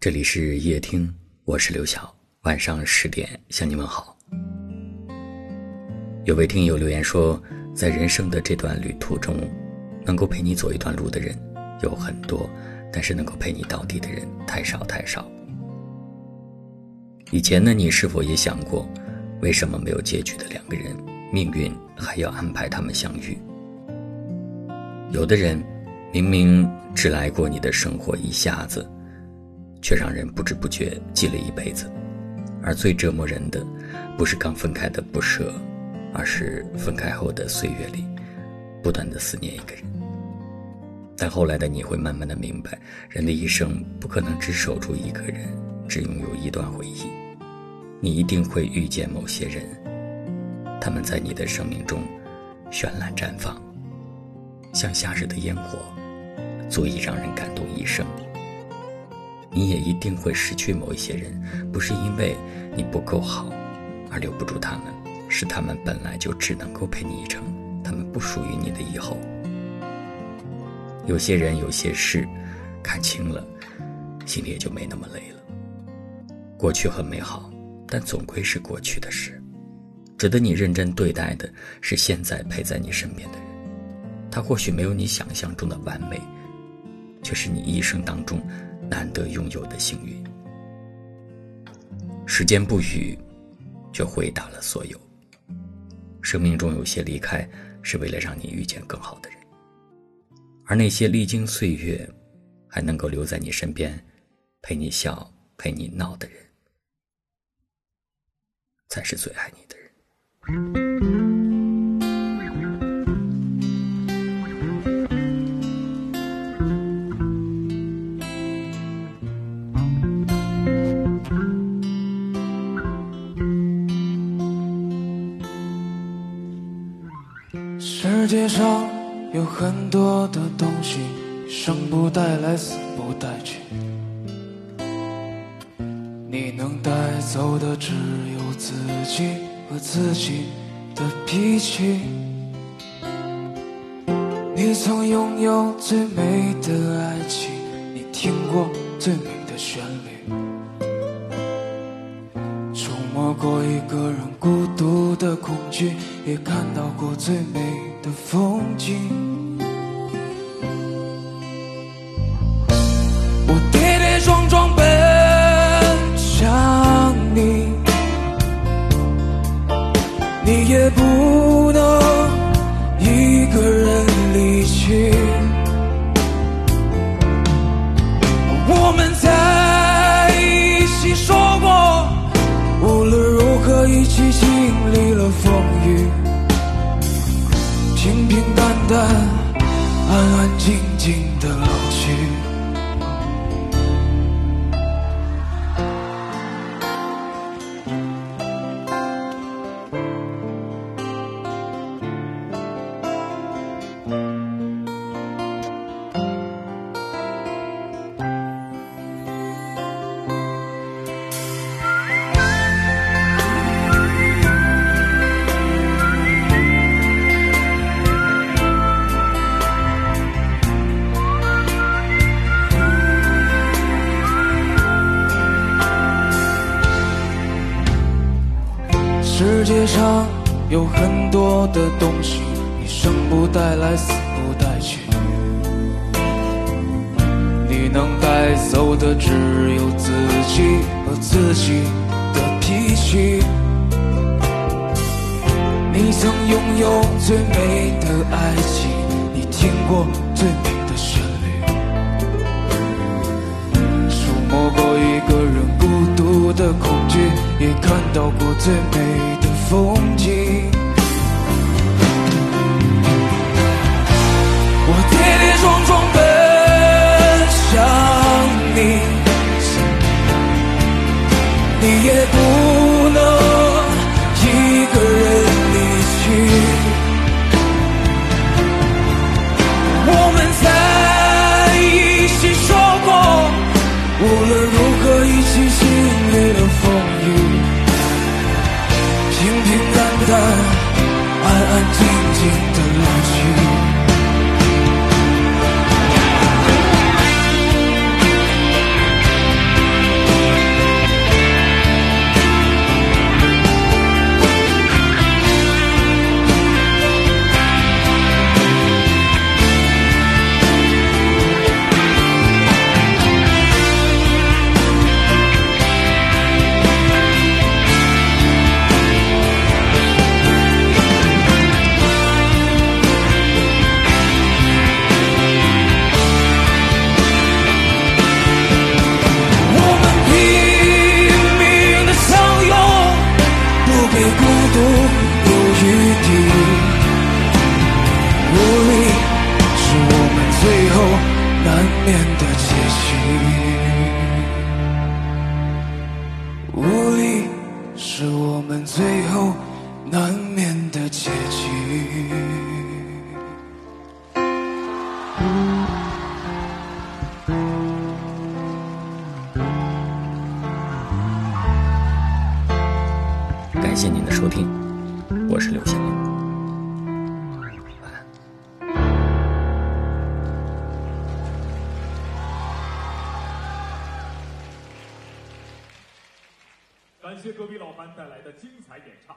这里是夜听，我是刘晓。晚上十点向你问好。有位听友留言说，在人生的这段旅途中，能够陪你走一段路的人有很多，但是能够陪你到底的人太少太少。以前的你是否也想过，为什么没有结局的两个人，命运还要安排他们相遇？有的人明明只来过你的生活一下子。却让人不知不觉记了一辈子，而最折磨人的，不是刚分开的不舍，而是分开后的岁月里，不断的思念一个人。但后来的你会慢慢的明白，人的一生不可能只守住一个人，只拥有一段回忆，你一定会遇见某些人，他们在你的生命中绚烂绽放，像夏日的烟火，足以让人感动一生。你也一定会失去某一些人，不是因为你不够好，而留不住他们，是他们本来就只能够陪你一程，他们不属于你的以后。有些人，有些事，看清了，心里也就没那么累了。过去很美好，但总归是过去的事。值得你认真对待的是现在陪在你身边的人，他或许没有你想象中的完美，却是你一生当中。难得拥有的幸运，时间不语，却回答了所有。生命中有些离开，是为了让你遇见更好的人，而那些历经岁月，还能够留在你身边，陪你笑、陪你闹的人，才是最爱你的人。世界上有很多的东西，生不带来，死不带去。你能带走的只有自己和自己的脾气。你曾拥有最美的爱情，你听过最美的旋律，触摸过一个人孤独的恐惧，也看到过最美。的风景，我跌跌撞撞奔向你，你也不能一个人离去。我们在安安静静的老去。世界上有很多的东西，你生不带来，死不带去。你能带走的只有自己和自己的脾气。你曾拥有最美的爱情，你听过最美的旋律，触摸过一个人孤独的恐惧，也看到过最美的。风景，最后难免的结局。感谢您的收听，我是刘翔。感谢隔壁老樊带来的精彩演唱。